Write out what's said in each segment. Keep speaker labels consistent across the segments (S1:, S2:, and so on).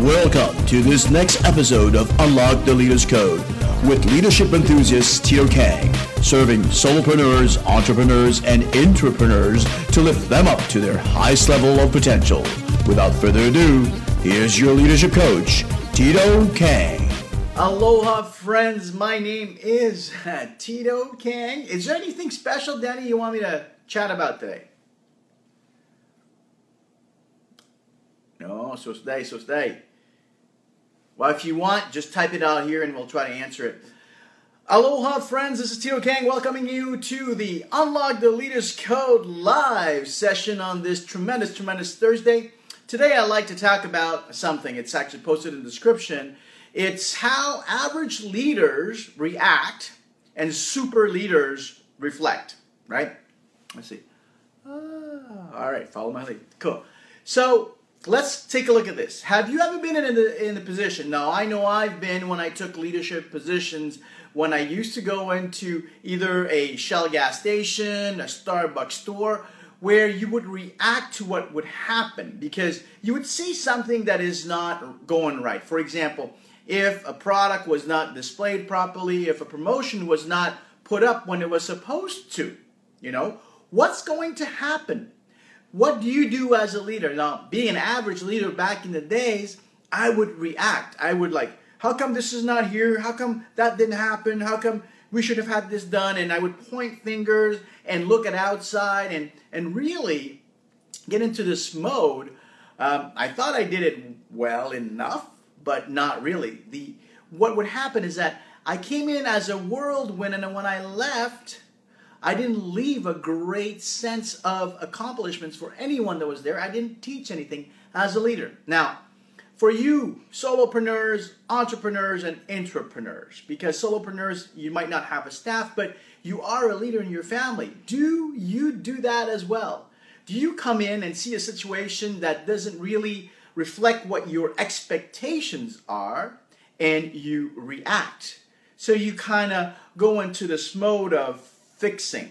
S1: Welcome to this next episode of Unlock the Leader's Code with leadership enthusiast Tito Kang, serving solopreneurs, entrepreneurs, and intrapreneurs to lift them up to their highest level of potential. Without further ado, here's your leadership coach, Tito Kang.
S2: Aloha, friends. My name is Tito Kang. Is there anything special, Danny, you want me to chat about today? No, so stay, so stay. Well, if you want, just type it out here and we'll try to answer it. Aloha, friends. This is Tito Kang welcoming you to the Unlock the Leaders Code live session on this tremendous, tremendous Thursday. Today, I'd like to talk about something. It's actually posted in the description. It's how average leaders react and super leaders reflect, right? Let's see. Ah, all right, follow my lead. Cool. So, let's take a look at this. Have you ever been in the in the position? Now I know I've been when I took leadership positions when I used to go into either a Shell gas station, a Starbucks store, where you would react to what would happen because you would see something that is not going right. For example, if a product was not displayed properly, if a promotion was not put up when it was supposed to, you know, what's going to happen? What do you do as a leader? Now, being an average leader back in the days, I would react. I would like, how come this is not here? How come that didn't happen? How come we should have had this done? And I would point fingers and look at outside and, and really get into this mode. Um, I thought I did it well enough, but not really. The what would happen is that I came in as a whirlwind, and when I left, I didn't leave a great sense of accomplishments for anyone that was there. I didn't teach anything as a leader. Now, for you, solopreneurs, entrepreneurs, and intrapreneurs, because solopreneurs, you might not have a staff, but you are a leader in your family. Do you do that as well? Do you come in and see a situation that doesn't really reflect what your expectations are and you react? So you kind of go into this mode of fixing.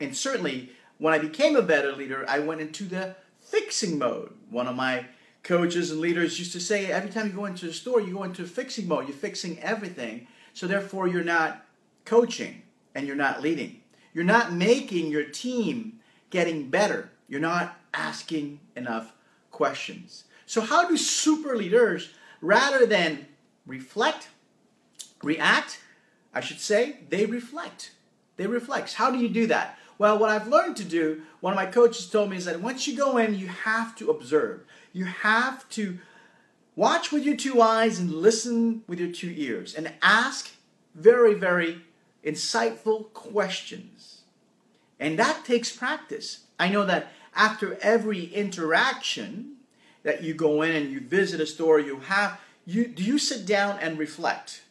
S2: And certainly, when I became a better leader, I went into the fixing mode. One of my coaches and leaders used to say every time you go into a store, you go into fixing mode. You're fixing everything. So, therefore, you're not coaching and you're not leading. You're not making your team getting better. You're not asking enough questions. So, how do super leaders, rather than reflect, react, I should say, they reflect. They reflect. How do you do that? Well, what I've learned to do, one of my coaches told me is that once you go in, you have to observe. You have to watch with your two eyes and listen with your two ears and ask very, very insightful questions. And that takes practice. I know that after every interaction that you go in and you visit a store, you have you do you sit down and reflect?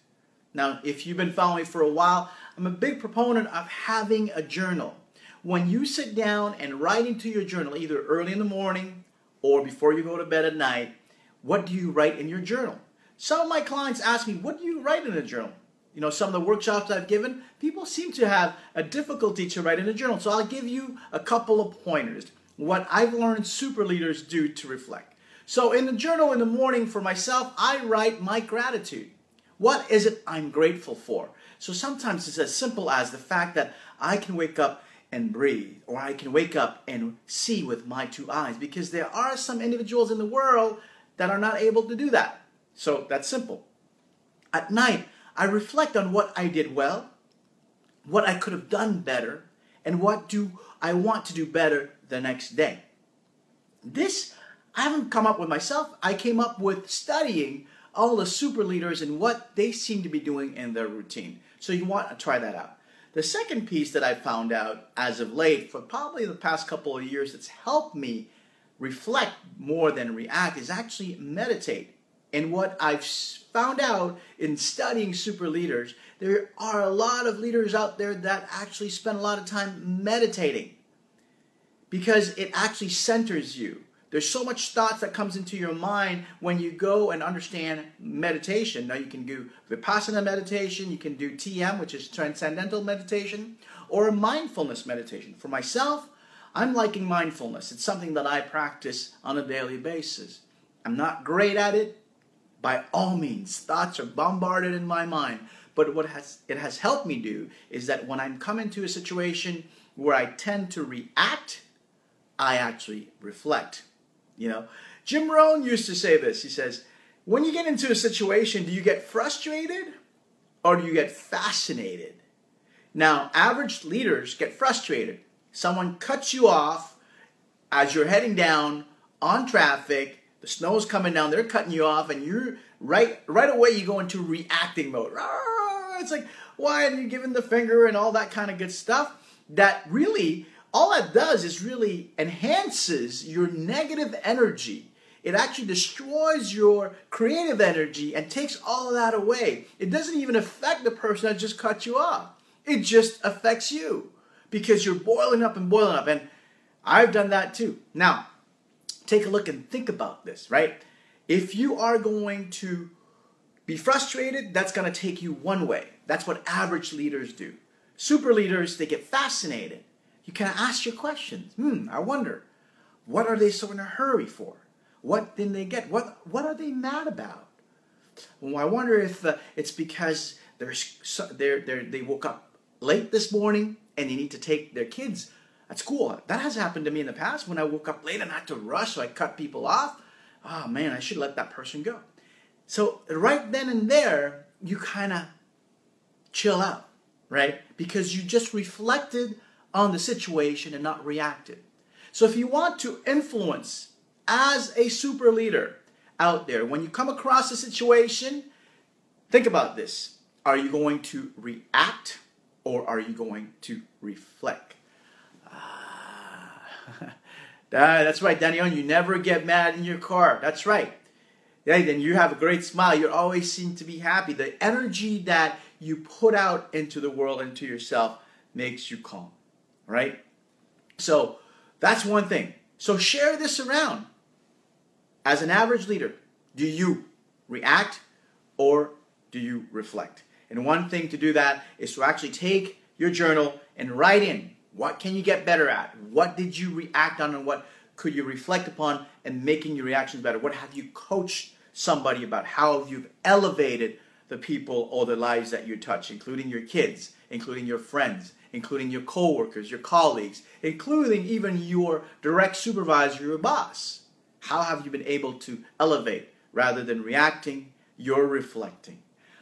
S2: Now, if you've been following me for a while, I'm a big proponent of having a journal. When you sit down and write into your journal, either early in the morning or before you go to bed at night, what do you write in your journal? Some of my clients ask me, what do you write in a journal? You know, some of the workshops I've given, people seem to have a difficulty to write in a journal. So I'll give you a couple of pointers. What I've learned super leaders do to reflect. So in the journal in the morning for myself, I write my gratitude. What is it I'm grateful for? So sometimes it's as simple as the fact that I can wake up and breathe, or I can wake up and see with my two eyes, because there are some individuals in the world that are not able to do that. So that's simple. At night, I reflect on what I did well, what I could have done better, and what do I want to do better the next day. This I haven't come up with myself. I came up with studying all the super leaders and what they seem to be doing in their routine. So you want to try that out. The second piece that I found out as of late, for probably the past couple of years, that's helped me reflect more than react is actually meditate. And what I've found out in studying super leaders, there are a lot of leaders out there that actually spend a lot of time meditating because it actually centers you. There's so much thoughts that comes into your mind when you go and understand meditation. Now you can do vipassana meditation, you can do TM, which is transcendental meditation, or a mindfulness meditation. For myself, I'm liking mindfulness. It's something that I practice on a daily basis. I'm not great at it. By all means, thoughts are bombarded in my mind. But what has it has helped me do is that when I'm coming to a situation where I tend to react, I actually reflect. You know, Jim Rohn used to say this. He says, "When you get into a situation, do you get frustrated or do you get fascinated?" Now, average leaders get frustrated. Someone cuts you off as you're heading down on traffic. The snow's coming down. They're cutting you off, and you're right right away. You go into reacting mode. It's like, why are you giving the finger and all that kind of good stuff? That really, all that does is really enhances your negative energy. It actually destroys your creative energy and takes all of that away. It doesn't even affect the person that just cut you off. It just affects you because you're boiling up and boiling up. And I've done that too. Now, take a look and think about this, right? If you are going to be frustrated, that's going to take you one way. That's what average leaders do. Super leaders, they get fascinated. You of ask your questions. Hmm, I wonder, what are they so in a hurry for? What didn't they get? What, what are they mad about? Well, I wonder if uh, it's because they're, they're, they're, they woke up late this morning and they need to take their kids at school. That has happened to me in the past when I woke up late and I had to rush, so I cut people off. Oh man, I should let that person go. So right then and there, you kind of chill out, right? Because you just reflected on the situation and not reacted. So if you want to influence as a super leader out there, when you come across a situation, think about this. Are you going to react or are you going to reflect? Ah, that's right, Daniel. You never get mad in your car. That's right yeah, then you have a great smile. You always seem to be happy. The energy that you put out into the world and to yourself makes you calm, right? So that's one thing. So share this around. As an average leader, do you react or do you reflect? And one thing to do that is to actually take your journal and write in what can you get better at? What did you react on and what could you reflect upon and making your reactions better? What have you coached somebody about how have you've elevated the people or the lives that you touch, including your kids, including your friends, including your coworkers, your colleagues, including even your direct supervisor, your boss. How have you been able to elevate rather than reacting? You're reflecting.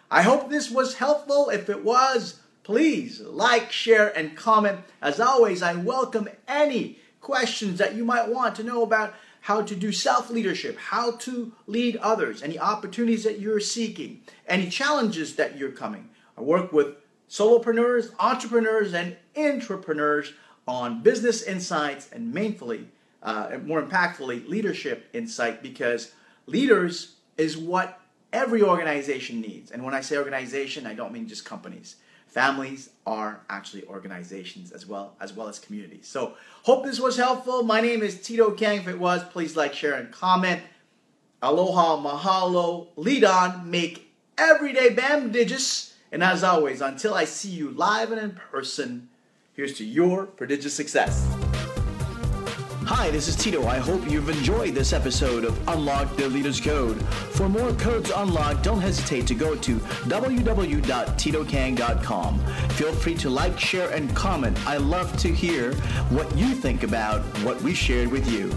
S2: I hope this was helpful. If it was, please like, share, and comment. As always, I welcome any questions that you might want to know about how to do self leadership, how to lead others, any opportunities that you're seeking, any challenges that you're coming. I work with solopreneurs, entrepreneurs, and intrapreneurs on business insights and mainly, uh, more impactfully, leadership insight because leaders is what every organization needs. And when I say organization, I don't mean just companies. Families are actually organizations as well as well as communities. So hope this was helpful. My name is Tito Kang. If it was, please like, share, and comment. Aloha, mahalo, lead on, make everyday bam digits. And as always, until I see you live and in person, here's to your prodigious success.
S1: Hi, this is Tito. I hope you've enjoyed this episode of Unlock the Leader's Code. For more codes unlocked, don't hesitate to go to www.titokang.com. Feel free to like, share, and comment. I love to hear what you think about what we shared with you.